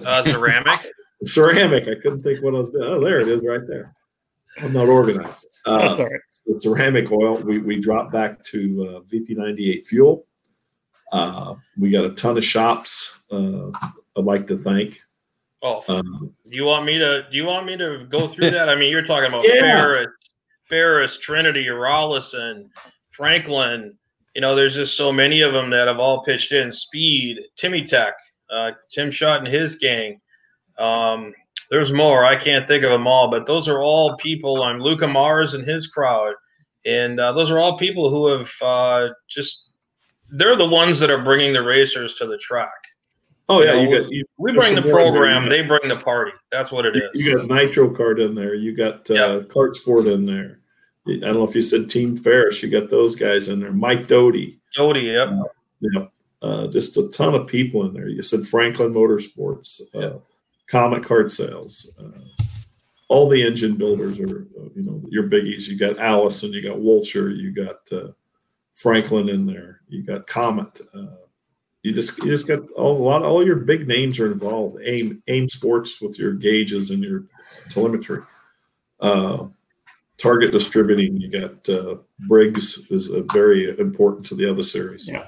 Uh, ceramic. <laughs> ceramic. I couldn't think what I was doing. Oh, there it is, right there. I'm not organized. Uh, That's all right. The ceramic oil. We we dropped back to uh, VP98 fuel. Uh, we got a ton of shops. Uh, I'd like to thank. Oh, um, do you want me to? Do you want me to go through that? I mean, you're talking about yeah. Ferris, Ferris, Trinity, Rolison, Franklin. You know, there's just so many of them that have all pitched in. Speed, Timmy Tech, uh, Tim Shot and his gang. Um, there's more. I can't think of them all, but those are all people. I'm Luca Mars and his crowd, and uh, those are all people who have uh, just. They're the ones that are bringing the racers to the track. Oh yeah, you, know, you got you, we bring the program, they bring the party. That's what it is. You got Nitro Kart in there. You got uh, yep. Kart Sport in there. I don't know if you said Team Ferris. You got those guys in there. Mike Doty. Doty, yep. Uh, yep. Uh, just a ton of people in there. You said Franklin Motorsports, uh, yep. Comet Kart Sales. Uh, all the engine builders are, uh, you know, your biggies. You got Allison. You got Wolcher. You got uh, Franklin in there. You got Comet you just you just got all, a lot all your big names are involved. Aim aim sports with your gauges and your telemetry. Uh, target distributing, you got uh, Briggs is a very important to the other series. Yeah.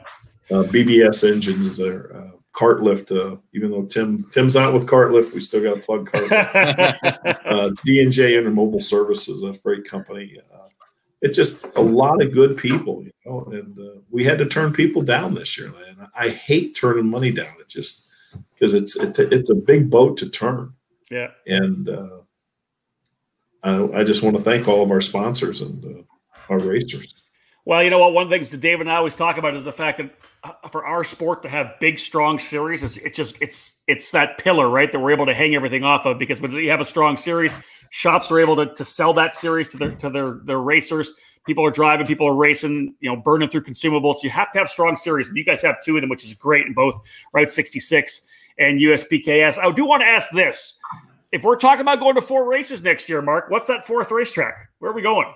Uh, BBS engines are uh, cart lift. Uh, even though Tim Tim's out with cart lift, we still got to plug cart <laughs> uh, D and J Intermodal Services, a freight company. It's just a lot of good people, you know, and uh, we had to turn people down this year. And I hate turning money down. It's just because it's it, it's a big boat to turn. Yeah. And uh, I, I, just want to thank all of our sponsors and uh, our racers. Well, you know what? One of the things that David and I always talk about is the fact that uh, for our sport to have big, strong series, it's, it's just it's it's that pillar, right? That we're able to hang everything off of because when you have a strong series, shops are able to, to sell that series to their to their their racers. People are driving, people are racing, you know, burning through consumables. You have to have strong series, and you guys have two of them, which is great in both Route 66 and USPKS. I do want to ask this: if we're talking about going to four races next year, Mark, what's that fourth racetrack? Where are we going?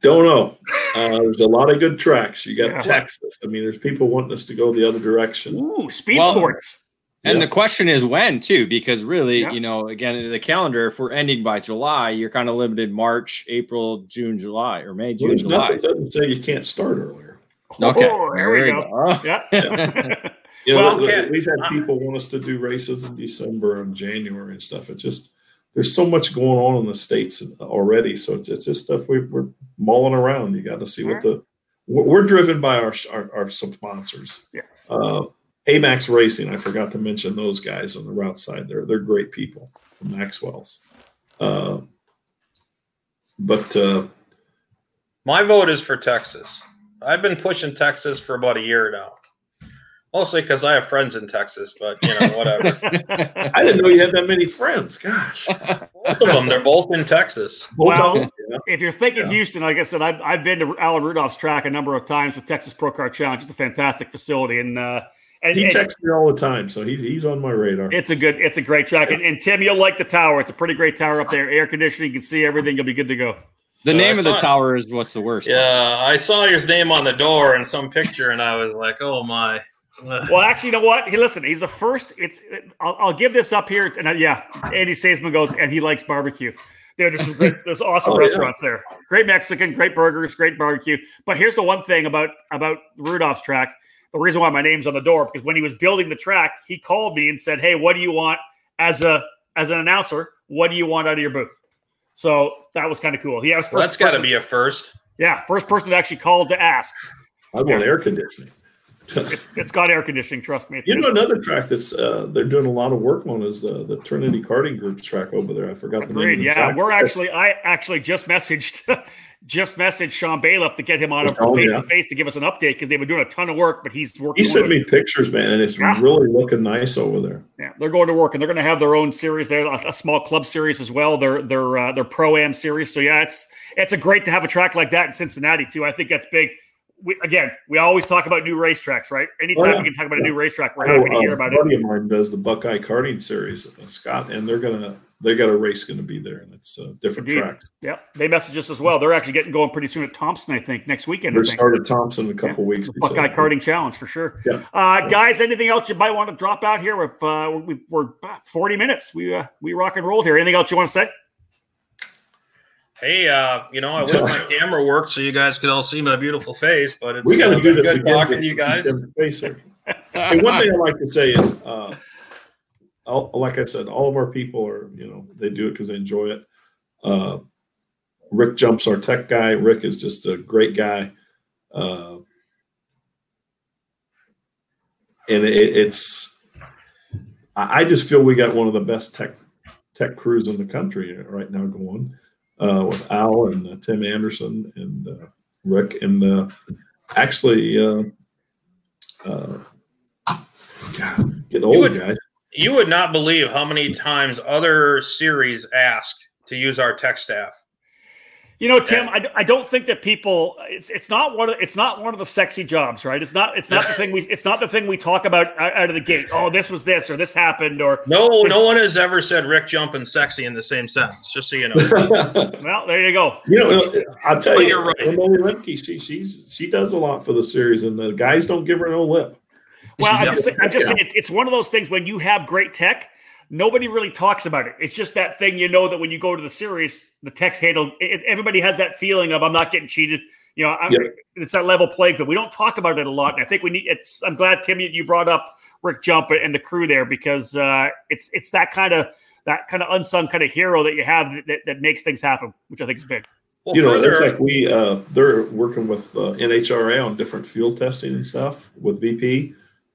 Don't know. Uh, there's a lot of good tracks. You got yeah. Texas. I mean, there's people wanting us to go the other direction. Ooh, speed well, sports. And the question is when too, because really, yeah. you know, again, the calendar, if we're ending by July, you're kind of limited March, April, June, July, or May, June, well, July. doesn't say you can't start earlier. Okay, oh, there, we go. go. Yeah. <laughs> <laughs> yeah. you know, well, we've had people want us to do races in December and January and stuff. It just there's so much going on in the states already, so it's, it's just stuff we, are mulling around. You got to see what the we're driven by our our, our sponsors. Yeah. Uh, Amax Racing, I forgot to mention those guys on the route side. They're they're great people, Maxwell's. Uh, but uh, my vote is for Texas. I've been pushing Texas for about a year now. Mostly because I have friends in Texas, but you know, whatever. <laughs> I didn't know you had that many friends. Gosh, both of them. They're both in Texas. Well, yeah. if you're thinking yeah. Houston, like I said, I've, I've been to Alan Rudolph's track a number of times with Texas Pro Kart Challenge. It's a fantastic facility, and uh, and, he texts me all the time, so he, he's on my radar. It's a good, it's a great track. Yeah. And, and, Tim, you'll like the tower. It's a pretty great tower up there. Air conditioning, you can see everything. You'll be good to go. The uh, name of the tower is what's the worst? Yeah, I saw his name on the door in some picture, and I was like, "Oh my." <laughs> well, actually, you know what? He listen. He's the first. It's. I'll, I'll give this up here. And uh, yeah, Andy Saisman goes, and he likes barbecue. There, there's some great, there's <laughs> awesome oh, restaurants yeah. there. Great Mexican, great burgers, great barbecue. But here's the one thing about about Rudolph's track the reason why my name's on the door because when he was building the track, he called me and said, "Hey, what do you want as a as an announcer? What do you want out of your booth?" So that was kind of cool. He was well, that's got to be a first. Yeah, first person that actually called to ask. I want air conditioning. It's, it's got air conditioning. Trust me. You know, another track that's uh, they're doing a lot of work on is uh, the Trinity Karting Group's track over there. I forgot the name. yeah, track. we're actually I actually just messaged <laughs> just messaged Sean Bailiff to get him on face to face to give us an update because they've been doing a ton of work, but he's working. He sent me pictures, man, and it's yeah. really looking nice over there. Yeah, they're going to work, and they're going to have their own series. They're a, a small club series as well. Their their uh, their pro am series. So yeah, it's it's a great to have a track like that in Cincinnati too. I think that's big. We, again, we always talk about new racetracks, right? Anytime oh, yeah. we can talk about yeah. a new racetrack, we're happy to hear about it. Buddy of mine does the Buckeye Karting Series, uh, Scott, and they're gonna they got a race going to be there, and it's uh, different Indeed. tracks. Yep, they message us as well. They're actually getting going pretty soon at Thompson, I think, next weekend. They're started Thompson in a couple yeah. weeks. Buckeye said. Karting Challenge for sure. Yeah. Uh, guys, anything else you might want to drop out here? If uh, we, are forty minutes, we uh, we rock and roll here. Anything else you want to say? Hey, uh, you know, I wish my <laughs> camera worked so you guys could all see my beautiful face, but it's we got to do this good talking to you guys. hey, one thing I like to say is uh, all, like I said, all of our people are, you know, they do it because they enjoy it. Uh, Rick Jumps our tech guy. Rick is just a great guy. Uh, and it, it's, I just feel we got one of the best tech tech crews in the country right now going uh, with Al and uh, Tim Anderson and uh, Rick and uh, actually, uh, uh, God, get old, would, guys you would not believe how many times other series ask to use our tech staff. You know, Tim, I, I don't think that people it's it's not one of it's not one of the sexy jobs, right? It's not it's not the thing we it's not the thing we talk about out of the gate. Oh, this was this or this happened or no, <laughs> no one has ever said Rick Jump and sexy in the same sentence. Just so you know. <laughs> <laughs> well, there you go. You know, I'll tell you, you're right. Emily Lemke, she she's she does a lot for the series, and the guys don't give her no lip. Well, I'm just, I'm just saying it's one of those things when you have great tech, nobody really talks about it. It's just that thing you know that when you go to the series, the text handled. It, everybody has that feeling of I'm not getting cheated. You know, yep. it's that level playing field. We don't talk about it a lot, and I think we need. It's. I'm glad Tim you brought up Rick Jump and the crew there because uh, it's it's that kind of that kind of unsung kind of hero that you have that, that makes things happen, which I think is big. Well, you know, it's like we uh, they're working with uh, NHRA on different fuel testing and stuff with VP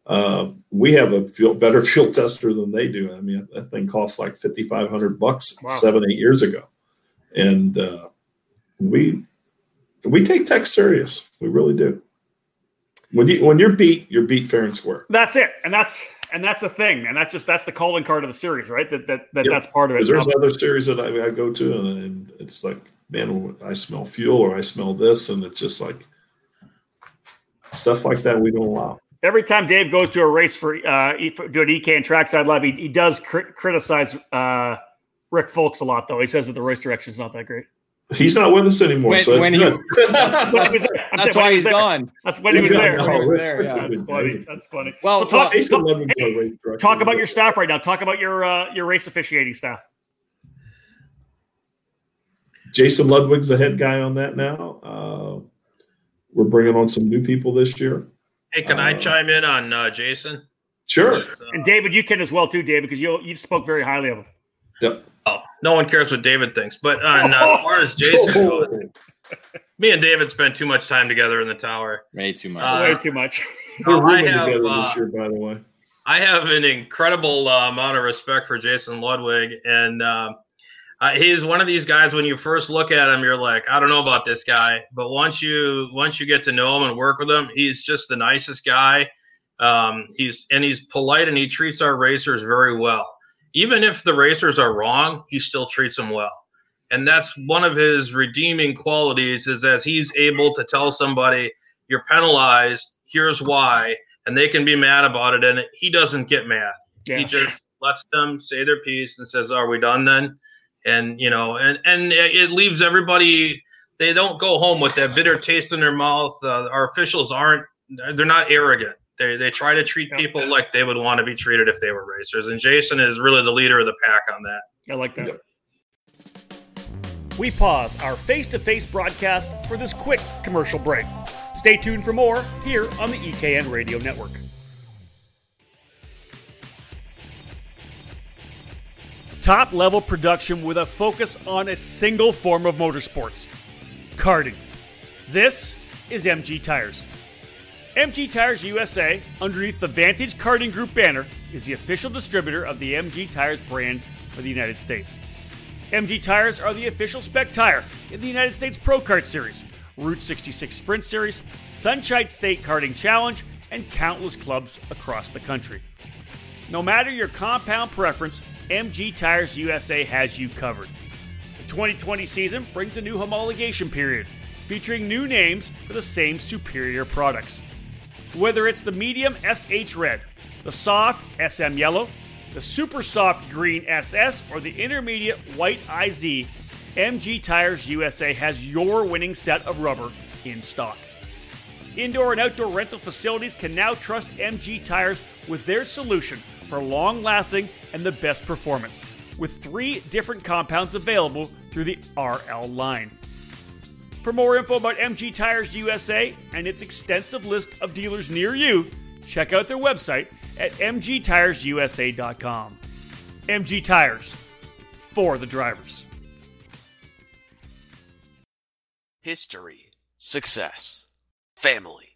uh, we have a fuel, better <laughs> fuel tester than they do. I mean, that thing costs like fifty five hundred bucks wow. seven eight years ago, and uh, we we take tech serious. We really do. When you when you're beat, you're beat fair and square. That's it, and that's and that's the thing, and that's just that's the calling card of the series, right? That that, that yep. that's part of it. There's other series that I, I go to, and, and it's like, man, I smell fuel or I smell this, and it's just like stuff like that we don't allow every time Dave goes to a race for uh doing EKN trackside live, he, he does cr- criticize uh Rick Folks a lot though. He says that the race direction is not that great. He's not with us anymore, when, so it's good. <laughs> He, that's why he's gone. That's when he was there. That's funny. That's funny. Well, so talk, talk, hey, talk about your staff right now. Talk about your uh, your race officiating staff. Jason Ludwig's the head guy on that now. Uh, we're bringing on some new people this year. Hey, can uh, I chime in on uh, Jason? Sure. and David, you can as well too, David, because you you spoke very highly of him. Yep. Oh, no one cares what David thinks, but on, uh, as far as Jason <laughs> goes, me and David spent too much time together in the tower. Way too much. Uh, Way too much. <laughs> No, I have, uh, year, by the way. I have an incredible uh, amount of respect for Jason Ludwig, and um, uh, he's one of these guys. When you first look at him, you're like, I don't know about this guy, but once you once you get to know him and work with him, he's just the nicest guy. Um, he's and he's polite and he treats our racers very well. Even if the racers are wrong, he still treats them well. And that's one of his redeeming qualities is that he's able to tell somebody you're penalized, here's why, and they can be mad about it. And he doesn't get mad. Yeah. He just lets them say their piece and says, Are we done then? And you know, and and it leaves everybody. They don't go home with that bitter taste in their mouth. Uh, our officials aren't. They're not arrogant. They they try to treat people like they would want to be treated if they were racers. And Jason is really the leader of the pack on that. I like that. Yep. We pause our face to face broadcast for this quick commercial break. Stay tuned for more here on the EKN Radio Network. Top level production with a focus on a single form of motorsports karting. This is MG Tires. MG Tires USA, underneath the Vantage Karting Group banner, is the official distributor of the MG Tires brand for the United States. MG Tires are the official spec tire in the United States Pro Kart Series, Route 66 Sprint Series, Sunshine State Karting Challenge, and countless clubs across the country. No matter your compound preference, MG Tires USA has you covered. The 2020 season brings a new homologation period, featuring new names for the same superior products. Whether it's the medium SH Red, the soft SM Yellow, the super soft green SS, or the intermediate white IZ, MG Tires USA has your winning set of rubber in stock. Indoor and outdoor rental facilities can now trust MG Tires with their solution for long lasting and the best performance, with three different compounds available through the RL line. For more info about MG Tires USA and its extensive list of dealers near you, check out their website at mgtiresusa.com. MG Tires for the drivers. History, success, family.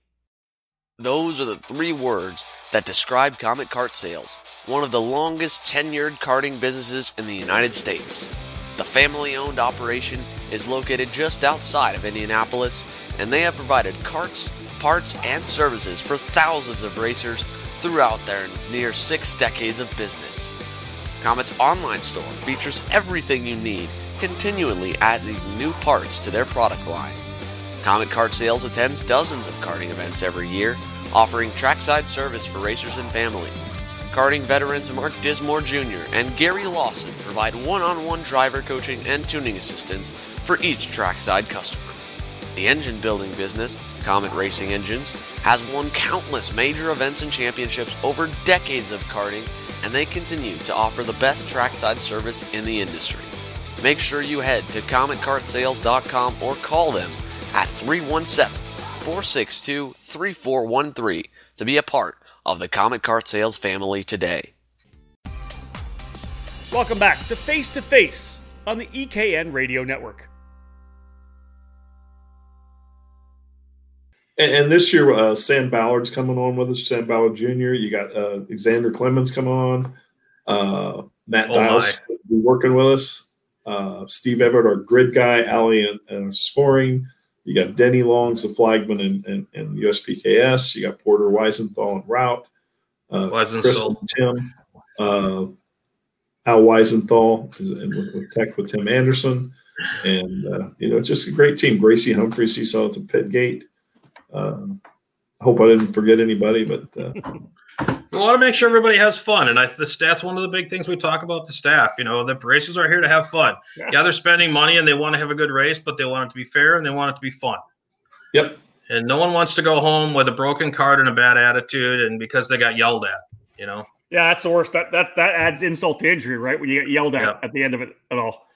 Those are the three words that describe Comet Kart Sales, one of the longest tenured karting businesses in the United States. The family owned operation is located just outside of Indianapolis, and they have provided carts, parts, and services for thousands of racers throughout their near six decades of business. Comet's online store features everything you need, continually adding new parts to their product line. Comet Kart Sales attends dozens of karting events every year, offering trackside service for racers and families. Karting veterans Mark Dismore Jr. and Gary Lawson provide one on one driver coaching and tuning assistance for each trackside customer. The engine building business, Comet Racing Engines, has won countless major events and championships over decades of karting, and they continue to offer the best trackside service in the industry. Make sure you head to CometKartSales.com or call them at 317 462 3413 to be a part of the Comet Kart Sales family today. Welcome back to Face to Face on the EKN Radio Network. And, and this year, uh, Sam Ballard's coming on with us. Sam Ballard Jr. You got uh, Alexander Clemens coming on. Uh, Matt Oh, Dials be working with us. Uh, Steve Everett, our grid guy. Ali and, and scoring. You got Denny Longs, the flagman in, in, in USPKS. You got Porter Weisenthal and route. Uh, Weisenthal. and Tim. Uh, Al Weisenthal is in with, Tech with Tim Anderson. And, uh, you know, just a great team. Gracie Humphreys, you saw at the pit gate. Um, I hope I didn't forget anybody, but uh, want to make sure everybody has fun, and I, the stats one of the big things we talk about. The staff, you know, the racers are here to have fun. Yeah. Yeah, they're spending money and they want to have a good race, but they want it to be fair and they want it to be fun. yep, And no one wants to go home with a broken card and a bad attitude, and because they got yelled at. You know, Yeah, that's the worst. That that that adds insult to injury, right? When you get yelled at Yeah. at the end of it at all.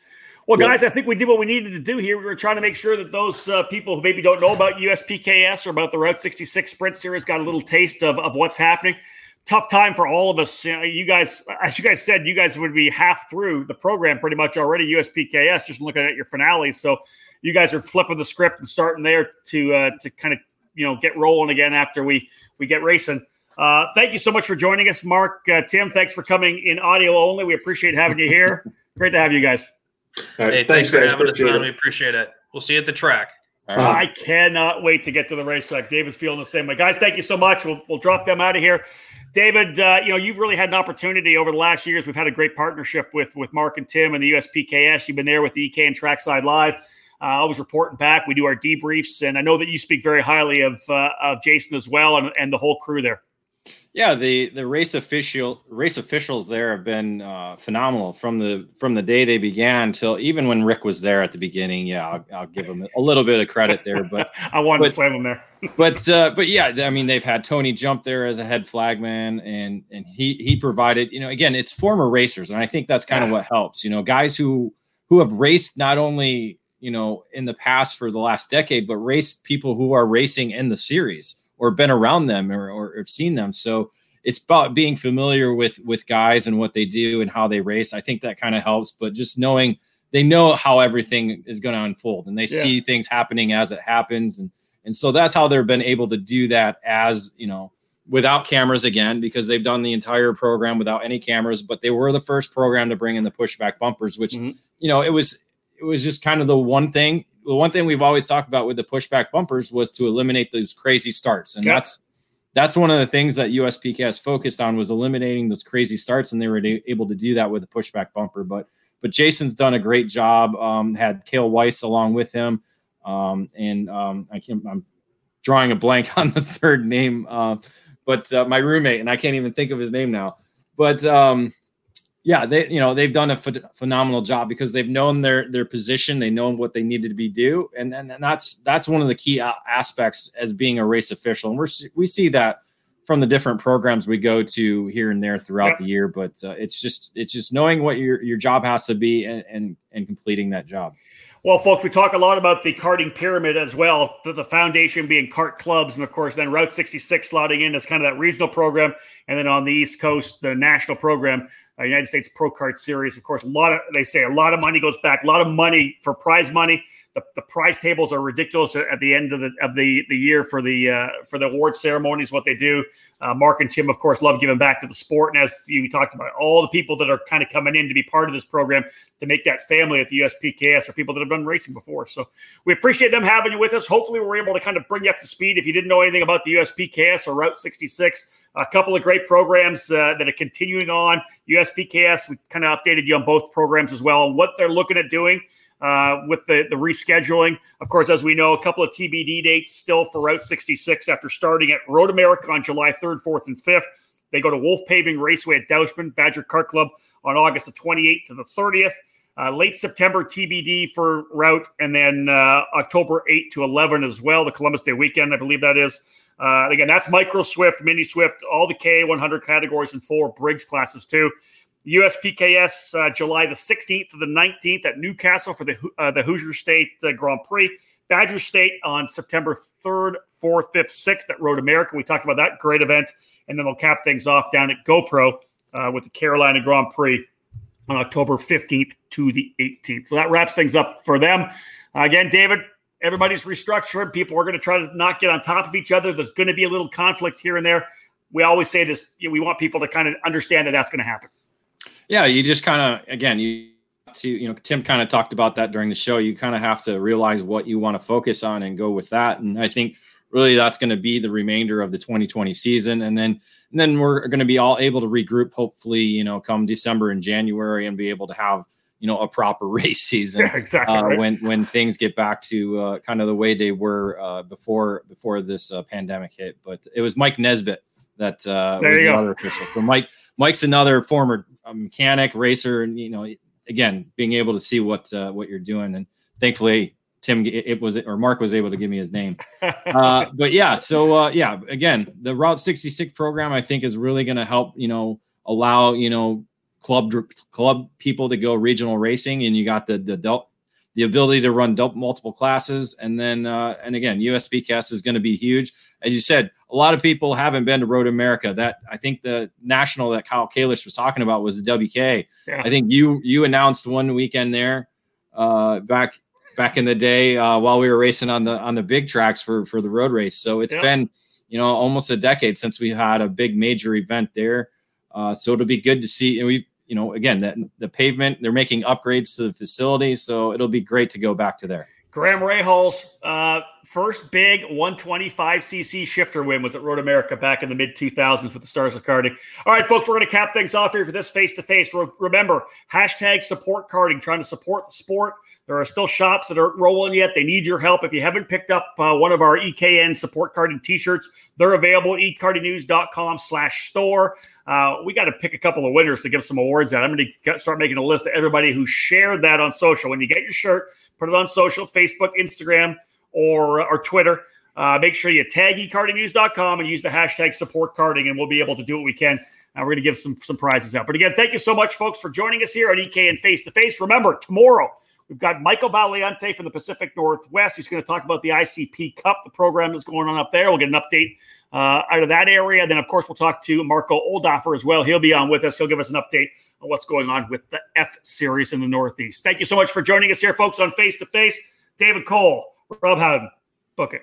Well, guys, I think we did what we needed to do here. We were trying to make sure that those uh, people who maybe don't know about USPKS or about the Route 66 Sprint Series got a little taste of, of what's happening. Tough time for all of us. You, know, you guys, as you guys said, you guys would be half through the program pretty much already. USPKS, just looking at your finales. So you guys are flipping the script and starting there to uh, to kind of you know get rolling again after we we get racing. Uh, thank you so much for joining us, Mark. Uh, Tim, thanks for coming in audio only. We appreciate having you here. <laughs> Great to have you guys. All right, hey, thanks, thanks, for guys. having us Appreciate on. We appreciate it. We'll see you at the track. All right. I cannot wait to get to the racetrack. David's feeling the same way. Guys, thank you so much. We'll, we'll drop them out of here. David, uh, you know, you've really had an opportunity over the last years. We've had a great partnership with with Mark and Tim and the USPKS. You've been there with the EKN Trackside Live. Uh, always reporting back. We do our debriefs, and I know that you speak very highly of uh, of Jason as well and, and the whole crew there. Yeah, the the race official race officials there have been uh, phenomenal from the from the day they began till even when Rick was there at the beginning. Yeah, I'll, I'll give them a little bit of credit there, but <laughs> I wanted to slam them there. <laughs> but uh, but yeah, I mean they've had Tony jump there as a head flagman, and and he he provided you know again it's former racers, and I think that's kind of what helps. You know, guys who who have raced not only you know, in the past for the last decade, but race people who are racing in the series or been around them or, or have seen them. So it's about being familiar with with guys and what they do and how they race. I think that kind of helps, but just knowing they know how everything is going to unfold and they yeah. see things happening as it happens and and so that's how they've been able to do that as you know without cameras again because they've done the entire program without any cameras but they were the first program to bring in the pushback bumpers which mm-hmm. you know it was it was just kind of the one thing the one thing we've always talked about with the pushback bumpers was to eliminate those crazy starts and yep. that's that's one of the things that USPKS focused on was eliminating those crazy starts and they were able to do that with the pushback bumper but but Jason's done a great job um, had Kale Weiss along with him um, and um, I can't I'm drawing a blank on the third name uh, but uh, my roommate, and I can't even think of his name now. But um, yeah, they you know they've done a ph- phenomenal job because they've known their their position, they know what they needed to be do, and and, that's that's one of the key aspects as being a race official, and we're we see that from the different programs we go to here and there throughout yep. the year. But uh, it's just it's just knowing what your your job has to be and, and and completing that job. Well, folks, we talk a lot about the karting pyramid as well, the, the foundation being kart clubs, and of course, then Route 66 slotting in as kind of that regional program. And then on the East Coast, the national program, uh, United States Pro Kart Series. Of course, a lot of, they say a lot of money goes back, a lot of money for prize money the, the prize tables are ridiculous at the end of the of the, the year for the uh, for the award ceremonies. What they do, uh, Mark and Tim, of course, love giving back to the sport. And as you talked about, all the people that are kind of coming in to be part of this program to make that family at the USPKS are people that have done racing before. So we appreciate them having you with us. Hopefully, we're able to kind of bring you up to speed. If you didn't know anything about the USPKS or Route 66, a couple of great programs uh, that are continuing on. USPKS, we kind of updated you on both programs as well, and what they're looking at doing uh, with the, the rescheduling. Of course, as we know, a couple of TBD dates still for Route 66 after starting at Road America on July 3rd, 4th, and 5th. They go to Wolf Paving Raceway at Dousman, Badger Kart Club on August the 28th to the 30th. Uh, late September TBD for route, and then uh, October 8 to 11 as well, the Columbus Day weekend, I believe that is. Uh, again, that's Micro Swift, Mini Swift, all the K100 categories and four Briggs classes too. USPKS uh, July the 16th to the 19th at Newcastle for the uh, the Hoosier State uh, Grand Prix. Badger State on September 3rd, 4th, 5th, 6th at Road America. We talked about that great event. And then they'll cap things off down at GoPro uh, with the Carolina Grand Prix on October 15th to the 18th. So that wraps things up for them. again, David, everybody's restructured. People are going to try to not get on top of each other. There's going to be a little conflict here and there. We always say this you know, we want people to kind of understand that that's going to happen. Yeah, you just kind of again you to you know Tim kind of talked about that during the show. You kind of have to realize what you want to focus on and go with that. And I think really that's going to be the remainder of the 2020 season, and then and then we're going to be all able to regroup. Hopefully, you know, come December and January, and be able to have you know a proper <laughs> race season yeah, exactly uh, right. when when things get back to uh, kind of the way they were uh, before before this uh, pandemic hit. But it was Mike Nesbitt that uh, was the go. other official. So Mike Mike's another former mechanic, racer, and you know, again, being able to see what uh, what you're doing, and thankfully Tim it was or Mark was able to give me his name. <laughs> Uh, but yeah, so uh, yeah, again, the Route 66 program I think is really going to help you know allow you know club club people to go regional racing, and you got the the the ability to run multiple classes, and then uh, and again, USPKS is going to be huge, as you said a lot of people haven't been to Road America. That I think the national that Kyle Kalish was talking about was the WK. Yeah. I think you you announced one weekend there uh, back back in the day uh, while we were racing on the on the big tracks for for the road race. So it's yeah. been you know almost a decade since we had a big major event there. Uh, so it'll be good to see. And we you know again that the pavement they're making upgrades to the facility, so it'll be great to go back to there. Graham Rahal's uh, first big 125cc shifter win was at Road America back in the mid 2000s with the Stars of Karting. All right, folks, we're going to cap things off here for this face to face. Remember, hashtag support karting, trying to support the sport. There are still shops that aren't rolling yet. They need your help. If you haven't picked up uh, one of our EKN support karting t-shirts, they're available at ekartingnews.com slash store. Uh, we got to pick a couple of winners to give some awards out. I'm going to start making a list of everybody who shared that on social. When you get your shirt, Put it on social, Facebook, Instagram, or, or Twitter. Uh, make sure you tag eKartingNews.com and use the hashtag support karting, and we'll be able to do what we can. Uh, we're going to give some some prizes out. But again, thank you so much, folks, for joining us here on EKN Face to Face. Remember, tomorrow We've got Michael Valiente from the Pacific Northwest. He's going to talk about the ICP Cup, the program that's going on up there. We'll get an update uh, out of that area. Then, of course, we'll talk to Marco Oldoffer as well. He'll be on with us. He'll give us an update on what's going on with the F Series in the Northeast. Thank you so much for joining us here, folks, on Face to Face. David Cole, Rob Howden, book it.